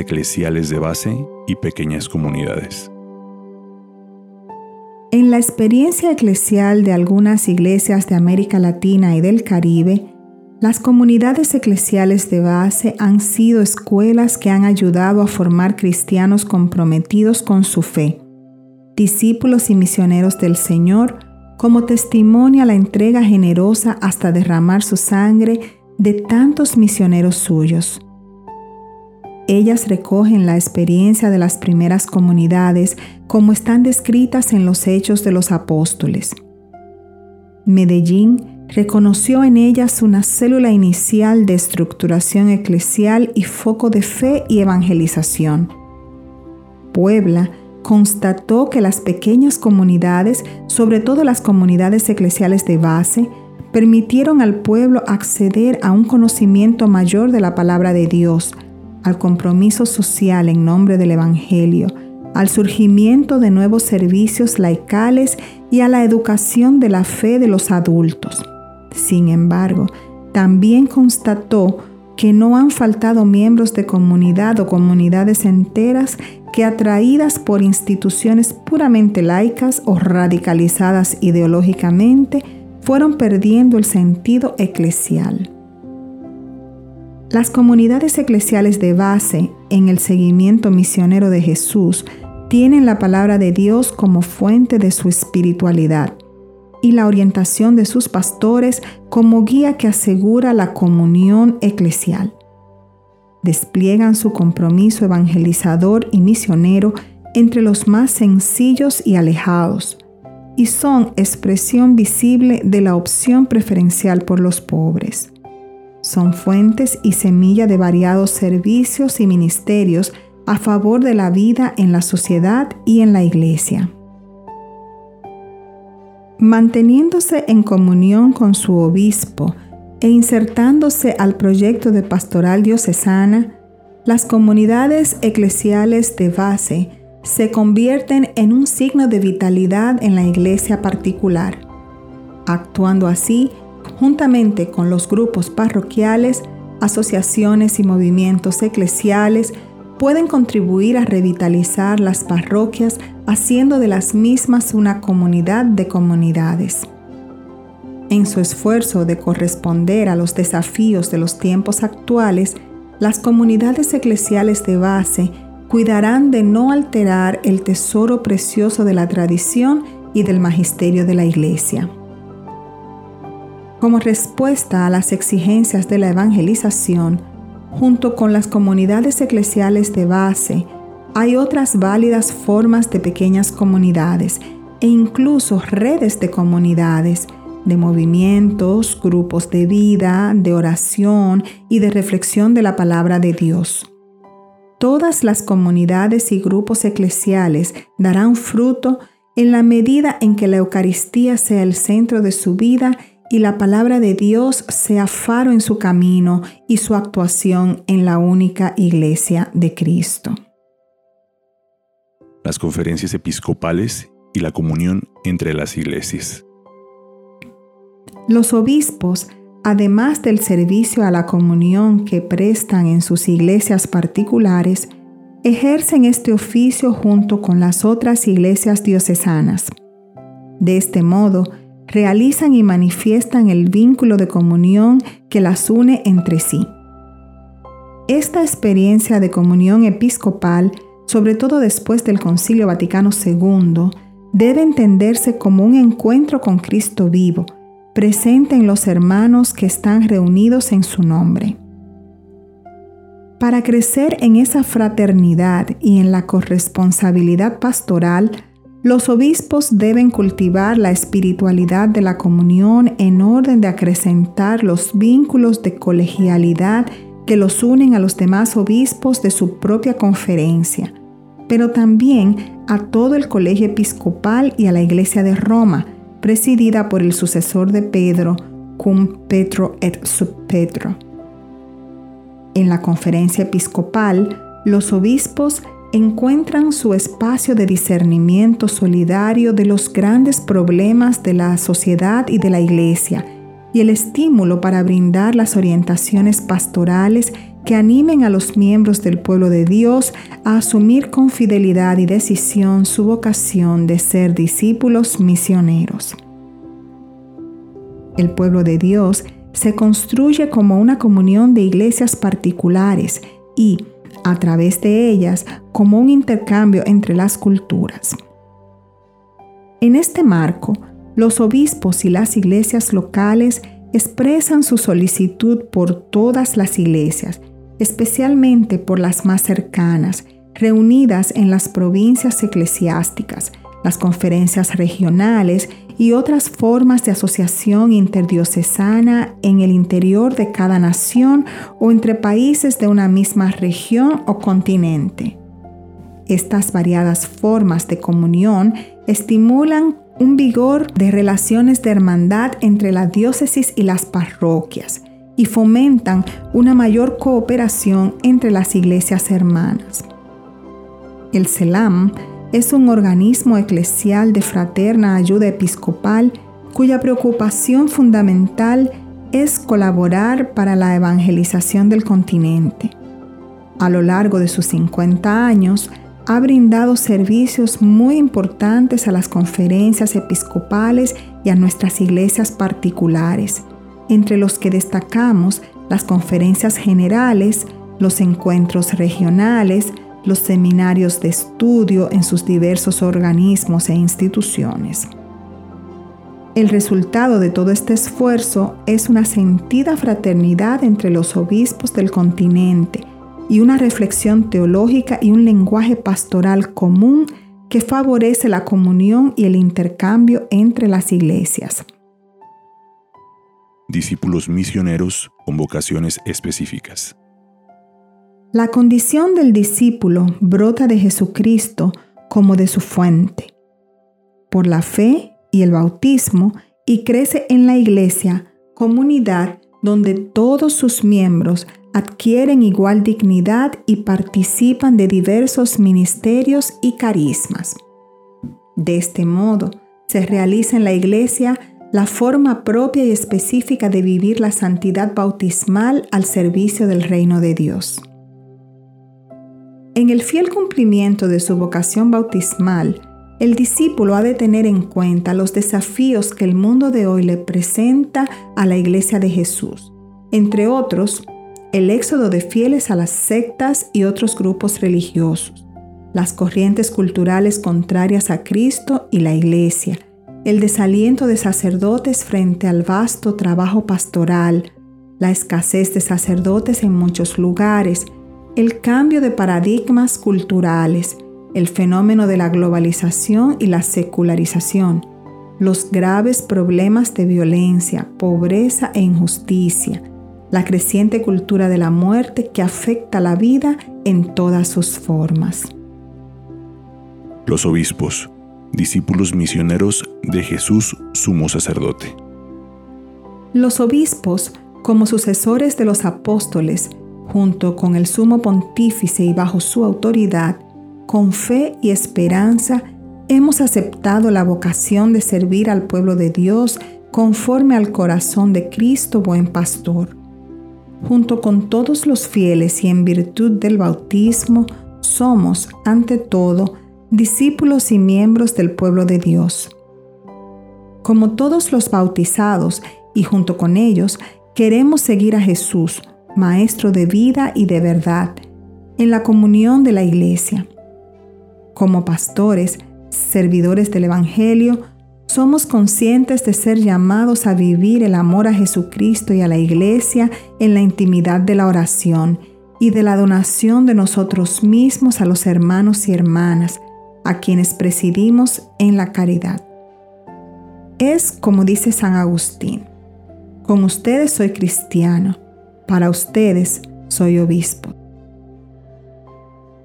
eclesiales de base y pequeñas comunidades. En la experiencia eclesial de algunas iglesias de América Latina y del Caribe, las comunidades eclesiales de base han sido escuelas que han ayudado a formar cristianos comprometidos con su fe, discípulos y misioneros del Señor, como testimonia la entrega generosa hasta derramar su sangre de tantos misioneros suyos. Ellas recogen la experiencia de las primeras comunidades como están descritas en los Hechos de los Apóstoles. Medellín reconoció en ellas una célula inicial de estructuración eclesial y foco de fe y evangelización. Puebla constató que las pequeñas comunidades, sobre todo las comunidades eclesiales de base, permitieron al pueblo acceder a un conocimiento mayor de la palabra de Dios, al compromiso social en nombre del Evangelio, al surgimiento de nuevos servicios laicales y a la educación de la fe de los adultos. Sin embargo, también constató que no han faltado miembros de comunidad o comunidades enteras que atraídas por instituciones puramente laicas o radicalizadas ideológicamente, fueron perdiendo el sentido eclesial. Las comunidades eclesiales de base en el seguimiento misionero de Jesús tienen la palabra de Dios como fuente de su espiritualidad y la orientación de sus pastores como guía que asegura la comunión eclesial. Despliegan su compromiso evangelizador y misionero entre los más sencillos y alejados, y son expresión visible de la opción preferencial por los pobres. Son fuentes y semilla de variados servicios y ministerios a favor de la vida en la sociedad y en la iglesia. Manteniéndose en comunión con su obispo e insertándose al proyecto de pastoral diocesana, las comunidades eclesiales de base se convierten en un signo de vitalidad en la iglesia particular, actuando así juntamente con los grupos parroquiales, asociaciones y movimientos eclesiales, pueden contribuir a revitalizar las parroquias haciendo de las mismas una comunidad de comunidades. En su esfuerzo de corresponder a los desafíos de los tiempos actuales, las comunidades eclesiales de base cuidarán de no alterar el tesoro precioso de la tradición y del magisterio de la Iglesia. Como respuesta a las exigencias de la evangelización, junto con las comunidades eclesiales de base, hay otras válidas formas de pequeñas comunidades e incluso redes de comunidades, de movimientos, grupos de vida, de oración y de reflexión de la palabra de Dios. Todas las comunidades y grupos eclesiales darán fruto en la medida en que la Eucaristía sea el centro de su vida y la palabra de Dios sea faro en su camino y su actuación en la única iglesia de Cristo. Las conferencias episcopales y la comunión entre las iglesias. Los obispos, además del servicio a la comunión que prestan en sus iglesias particulares, ejercen este oficio junto con las otras iglesias diocesanas. De este modo, realizan y manifiestan el vínculo de comunión que las une entre sí. Esta experiencia de comunión episcopal, sobre todo después del Concilio Vaticano II, debe entenderse como un encuentro con Cristo vivo, presente en los hermanos que están reunidos en su nombre. Para crecer en esa fraternidad y en la corresponsabilidad pastoral, los obispos deben cultivar la espiritualidad de la comunión en orden de acrecentar los vínculos de colegialidad que los unen a los demás obispos de su propia conferencia, pero también a todo el colegio episcopal y a la Iglesia de Roma, presidida por el sucesor de Pedro, cum Petro et sub Petro. En la conferencia episcopal, los obispos encuentran su espacio de discernimiento solidario de los grandes problemas de la sociedad y de la iglesia y el estímulo para brindar las orientaciones pastorales que animen a los miembros del pueblo de Dios a asumir con fidelidad y decisión su vocación de ser discípulos misioneros. El pueblo de Dios se construye como una comunión de iglesias particulares y, a través de ellas, como un intercambio entre las culturas. En este marco, los obispos y las iglesias locales expresan su solicitud por todas las iglesias, especialmente por las más cercanas, reunidas en las provincias eclesiásticas, las conferencias regionales y otras formas de asociación interdiocesana en el interior de cada nación o entre países de una misma región o continente. Estas variadas formas de comunión estimulan un vigor de relaciones de hermandad entre la diócesis y las parroquias y fomentan una mayor cooperación entre las iglesias hermanas. El CELAM es un organismo eclesial de fraterna ayuda episcopal cuya preocupación fundamental es colaborar para la evangelización del continente. A lo largo de sus 50 años, ha brindado servicios muy importantes a las conferencias episcopales y a nuestras iglesias particulares, entre los que destacamos las conferencias generales, los encuentros regionales, los seminarios de estudio en sus diversos organismos e instituciones. El resultado de todo este esfuerzo es una sentida fraternidad entre los obispos del continente, y una reflexión teológica y un lenguaje pastoral común que favorece la comunión y el intercambio entre las iglesias. Discípulos misioneros con vocaciones específicas. La condición del discípulo brota de Jesucristo como de su fuente, por la fe y el bautismo, y crece en la iglesia, comunidad donde todos sus miembros adquieren igual dignidad y participan de diversos ministerios y carismas. De este modo, se realiza en la Iglesia la forma propia y específica de vivir la santidad bautismal al servicio del reino de Dios. En el fiel cumplimiento de su vocación bautismal, el discípulo ha de tener en cuenta los desafíos que el mundo de hoy le presenta a la iglesia de Jesús, entre otros, el éxodo de fieles a las sectas y otros grupos religiosos, las corrientes culturales contrarias a Cristo y la Iglesia, el desaliento de sacerdotes frente al vasto trabajo pastoral, la escasez de sacerdotes en muchos lugares, el cambio de paradigmas culturales, el fenómeno de la globalización y la secularización, los graves problemas de violencia, pobreza e injusticia, la creciente cultura de la muerte que afecta la vida en todas sus formas. Los obispos, discípulos misioneros de Jesús sumo sacerdote. Los obispos, como sucesores de los apóstoles, junto con el sumo pontífice y bajo su autoridad, con fe y esperanza, hemos aceptado la vocación de servir al pueblo de Dios conforme al corazón de Cristo buen pastor junto con todos los fieles y en virtud del bautismo, somos, ante todo, discípulos y miembros del pueblo de Dios. Como todos los bautizados y junto con ellos, queremos seguir a Jesús, Maestro de vida y de verdad, en la comunión de la Iglesia. Como pastores, servidores del Evangelio, somos conscientes de ser llamados a vivir el amor a Jesucristo y a la Iglesia en la intimidad de la oración y de la donación de nosotros mismos a los hermanos y hermanas, a quienes presidimos en la caridad. Es como dice San Agustín, con ustedes soy cristiano, para ustedes soy obispo.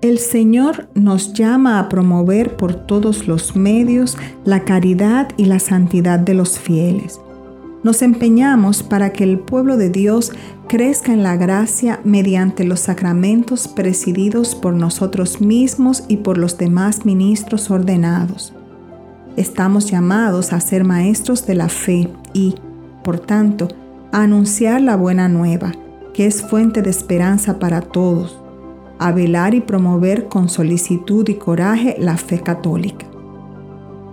El Señor nos llama a promover por todos los medios la caridad y la santidad de los fieles. Nos empeñamos para que el pueblo de Dios crezca en la gracia mediante los sacramentos presididos por nosotros mismos y por los demás ministros ordenados. Estamos llamados a ser maestros de la fe y, por tanto, a anunciar la buena nueva que es fuente de esperanza para todos, a velar y promover con solicitud y coraje la fe católica.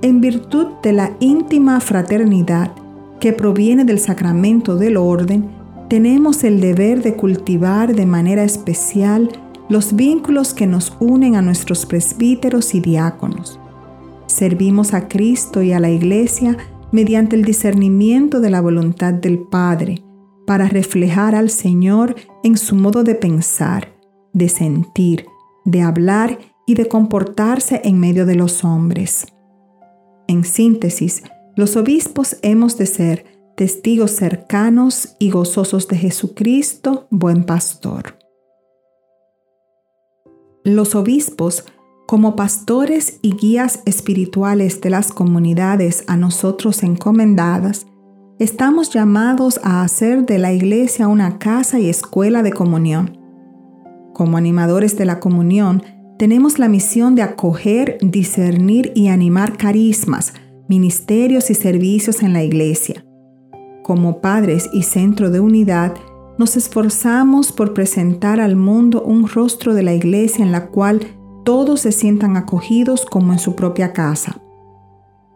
En virtud de la íntima fraternidad que proviene del sacramento del orden, tenemos el deber de cultivar de manera especial los vínculos que nos unen a nuestros presbíteros y diáconos. Servimos a Cristo y a la Iglesia mediante el discernimiento de la voluntad del Padre, para reflejar al Señor en su modo de pensar, de sentir, de hablar y de comportarse en medio de los hombres. En síntesis, los obispos hemos de ser testigos cercanos y gozosos de Jesucristo, buen pastor. Los obispos, como pastores y guías espirituales de las comunidades a nosotros encomendadas, estamos llamados a hacer de la iglesia una casa y escuela de comunión. Como animadores de la comunión, tenemos la misión de acoger, discernir y animar carismas, ministerios y servicios en la iglesia. Como padres y centro de unidad, nos esforzamos por presentar al mundo un rostro de la iglesia en la cual todos se sientan acogidos como en su propia casa.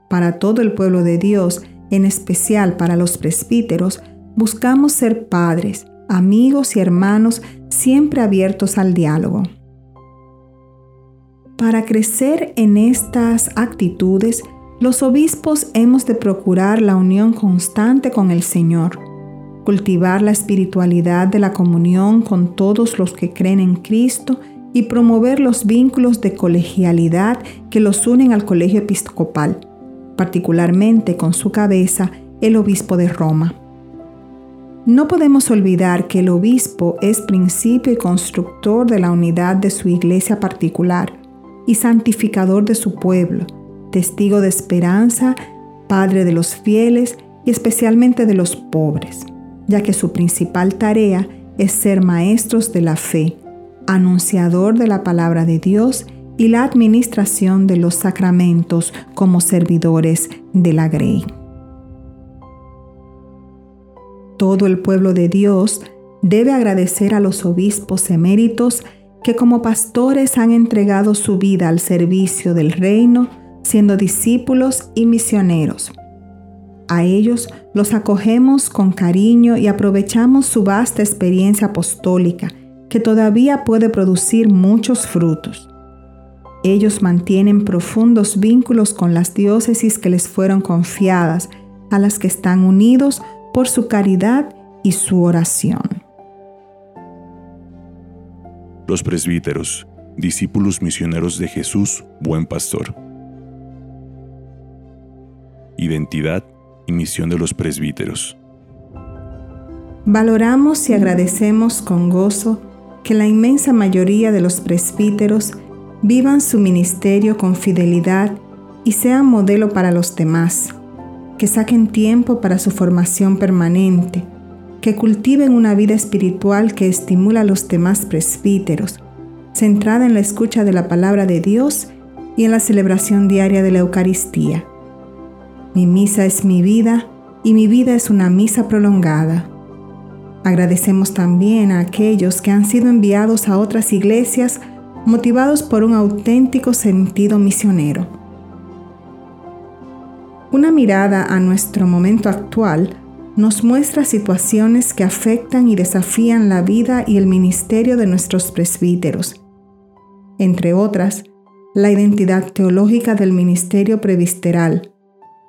Para todo el pueblo de Dios, en especial para los presbíteros, buscamos ser padres, amigos y hermanos siempre abiertos al diálogo. Para crecer en estas actitudes, los obispos hemos de procurar la unión constante con el Señor, cultivar la espiritualidad de la comunión con todos los que creen en Cristo y promover los vínculos de colegialidad que los unen al colegio episcopal, particularmente con su cabeza, el obispo de Roma. No podemos olvidar que el obispo es principio y constructor de la unidad de su iglesia particular y santificador de su pueblo, testigo de esperanza, padre de los fieles y especialmente de los pobres, ya que su principal tarea es ser maestros de la fe, anunciador de la palabra de Dios la administración de los sacramentos como servidores de la grey. Todo el pueblo de Dios debe agradecer a los obispos eméritos que como pastores han entregado su vida al servicio del reino, siendo discípulos y misioneros. A ellos los acogemos con cariño y aprovechamos su vasta experiencia apostólica, que todavía puede producir muchos frutos. Ellos mantienen profundos vínculos con las diócesis que les fueron confiadas, a las que están unidos por su caridad y su oración los presbíteros, discípulos misioneros de Jesús, buen pastor. Identidad y misión de los presbíteros. Valoramos y agradecemos con gozo que la inmensa mayoría de los presbíteros vivan su ministerio con fidelidad y sean modelo para los demás, que saquen tiempo para su formación permanente, que cultiven una vida espiritual que estimula a los demás presbíteros, centrada en la escucha de la palabra de Dios y en la celebración diaria de la Eucaristía. Mi misa es mi vida y mi vida es una misa prolongada. Agradecemos también a aquellos que han sido enviados a otras iglesias motivados por un auténtico sentido misionero. Una mirada a nuestro momento actual nos muestra situaciones que afectan y desafían la vida y el ministerio de nuestros presbíteros. Entre otras, la identidad teológica del ministerio previsteral,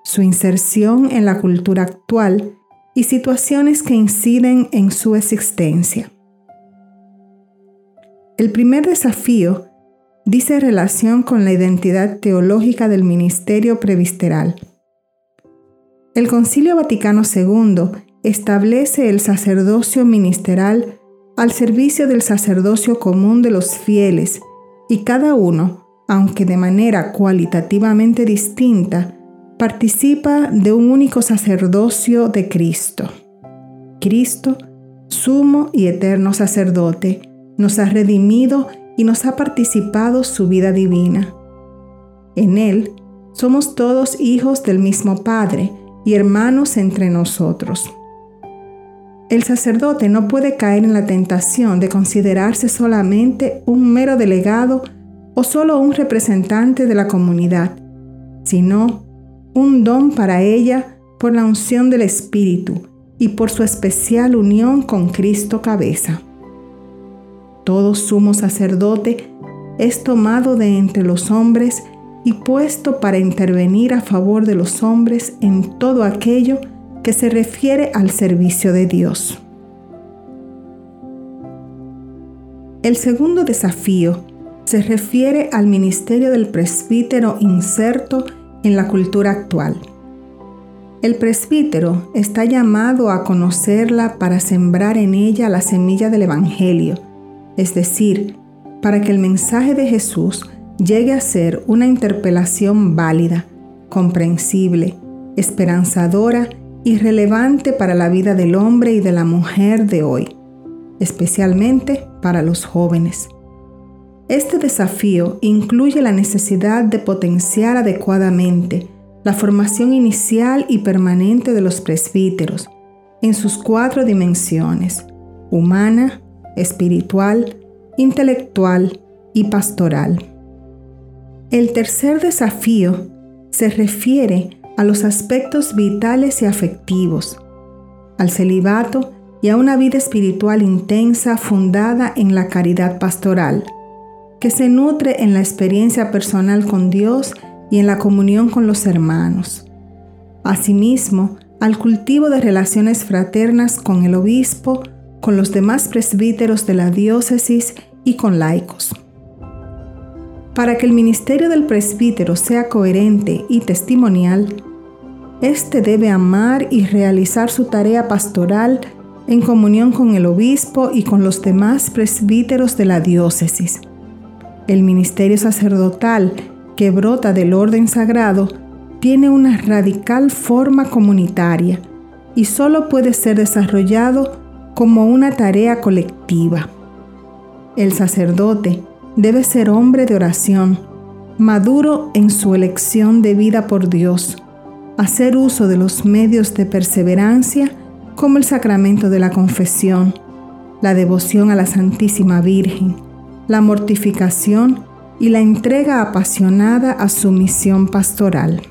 su inserción en la cultura actual y situaciones que inciden en su existencia. El primer desafío dice relación con la identidad teológica del ministerio previsteral el Concilio Vaticano II establece el sacerdocio ministerial al servicio del sacerdocio común de los fieles y cada uno, aunque de manera cualitativamente distinta, participa de un único sacerdocio de Cristo. Cristo, sumo y eterno sacerdote, nos ha redimido y nos ha participado su vida divina. En Él somos todos hijos del mismo Padre, y hermanos entre nosotros. El sacerdote no puede caer en la tentación de considerarse solamente un mero delegado o solo un representante de la comunidad, sino un don para ella por la unción del Espíritu y por su especial unión con Cristo cabeza. Todo sumo sacerdote es tomado de entre los hombres y puesto para intervenir a favor de los hombres en todo aquello que se refiere al servicio de Dios. El segundo desafío se refiere al ministerio del presbítero inserto en la cultura actual. El presbítero está llamado a conocerla para sembrar en ella la semilla del Evangelio, es decir, para que el mensaje de Jesús llegue a ser una interpelación válida, comprensible, esperanzadora y relevante para la vida del hombre y de la mujer de hoy, especialmente para los jóvenes. Este desafío incluye la necesidad de potenciar adecuadamente la formación inicial y permanente de los presbíteros en sus cuatro dimensiones, humana, espiritual, intelectual y pastoral. El tercer desafío se refiere a los aspectos vitales y afectivos, al celibato y a una vida espiritual intensa fundada en la caridad pastoral, que se nutre en la experiencia personal con Dios y en la comunión con los hermanos. Asimismo, al cultivo de relaciones fraternas con el obispo, con los demás presbíteros de la diócesis y con laicos. Para que el ministerio del presbítero sea coherente y testimonial, éste debe amar y realizar su tarea pastoral en comunión con el obispo y con los demás presbíteros de la diócesis. El ministerio sacerdotal que brota del orden sagrado tiene una radical forma comunitaria y solo puede ser desarrollado como una tarea colectiva. El sacerdote debe ser hombre de oración, maduro en su elección de vida por Dios, hacer uso de los medios de perseverancia como el sacramento de la confesión, la devoción a la Santísima Virgen, la mortificación y la entrega apasionada a su misión pastoral.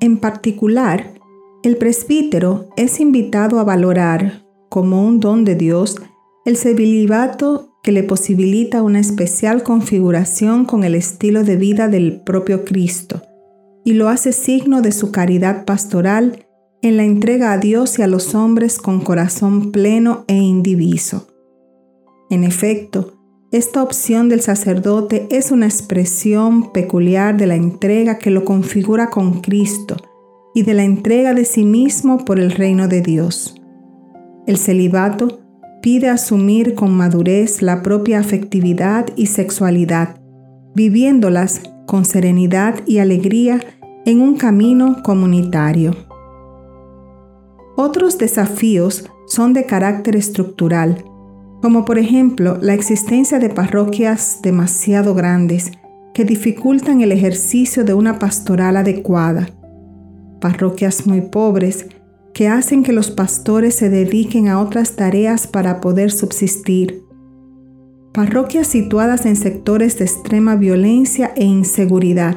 En particular, el presbítero es invitado a valorar, como un don de Dios, el celibato que le posibilita una especial configuración con el estilo de vida del propio Cristo, y lo hace signo de su caridad pastoral en la entrega a Dios y a los hombres con corazón pleno e indiviso. En efecto, esta opción del sacerdote es una expresión peculiar de la entrega que lo configura con Cristo y de la entrega de sí mismo por el reino de Dios. El celibato pide asumir con madurez la propia afectividad y sexualidad, viviéndolas con serenidad y alegría en un camino comunitario. Otros desafíos son de carácter estructural, como por ejemplo la existencia de parroquias demasiado grandes que dificultan el ejercicio de una pastoral adecuada, parroquias muy pobres que hacen que los pastores se dediquen a otras tareas para poder subsistir, parroquias situadas en sectores de extrema violencia e inseguridad,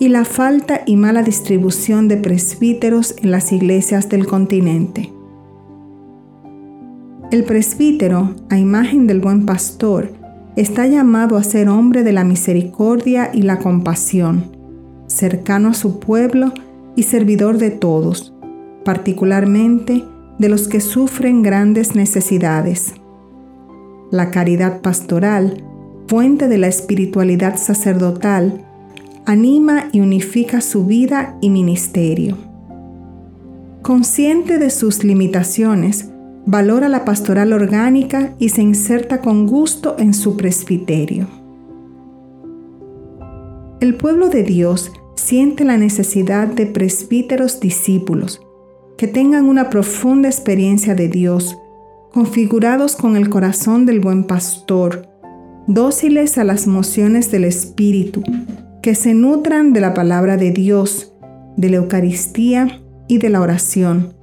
y la falta y mala distribución de presbíteros en las iglesias del continente. El presbítero, a imagen del buen pastor, está llamado a ser hombre de la misericordia y la compasión, cercano a su pueblo y servidor de todos, particularmente de los que sufren grandes necesidades. La caridad pastoral, fuente de la espiritualidad sacerdotal, anima y unifica su vida y ministerio. Consciente de sus limitaciones, valora la pastoral orgánica y se inserta con gusto en su presbiterio. El pueblo de Dios siente la necesidad de presbíteros discípulos que tengan una profunda experiencia de Dios, configurados con el corazón del buen pastor, dóciles a las mociones del Espíritu, que se nutran de la palabra de Dios, de la Eucaristía y de la oración,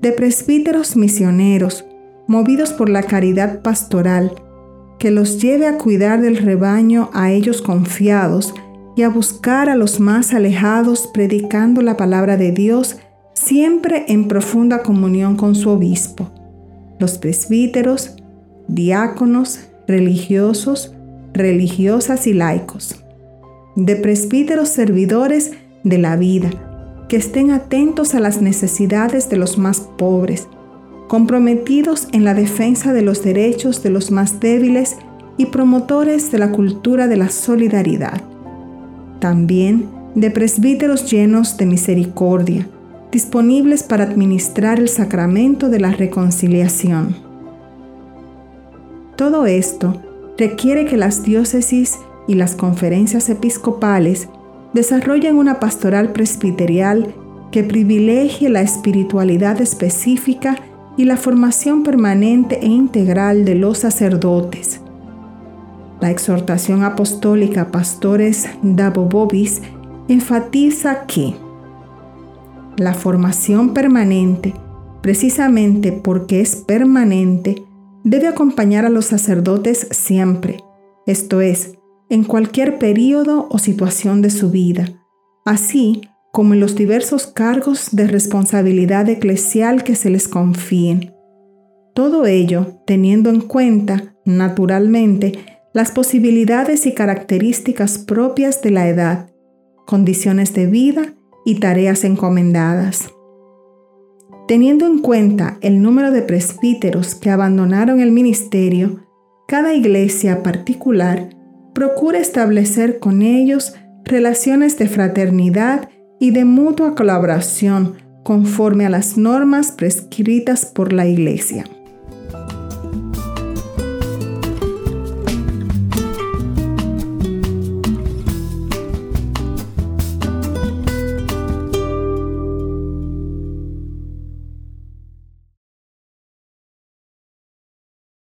de presbíteros misioneros, movidos por la caridad pastoral, que los lleve a cuidar del rebaño a ellos confiados y a buscar a los más alejados predicando la palabra de Dios siempre en profunda comunión con su obispo. Los presbíteros, diáconos, religiosos, religiosas y laicos. De presbíteros servidores de la vida, que estén atentos a las necesidades de los más pobres, comprometidos en la defensa de los derechos de los más débiles y promotores de la cultura de la solidaridad. También de presbíteros llenos de misericordia, disponibles para administrar el sacramento de la reconciliación. Todo esto requiere que las diócesis y las conferencias episcopales desarrollen una pastoral presbiterial que privilegie la espiritualidad específica y la formación permanente e integral de los sacerdotes. La exhortación apostólica Pastores Dabobobis enfatiza que la formación permanente, precisamente porque es permanente, debe acompañar a los sacerdotes siempre, esto es, en cualquier periodo o situación de su vida, así como en los diversos cargos de responsabilidad eclesial que se les confíen. Todo ello teniendo en cuenta, naturalmente, las posibilidades y características propias de la edad, condiciones de vida y tareas encomendadas. Teniendo en cuenta el número de presbíteros que abandonaron el ministerio, cada iglesia particular procura establecer con ellos relaciones de fraternidad y de mutua colaboración conforme a las normas prescritas por la iglesia.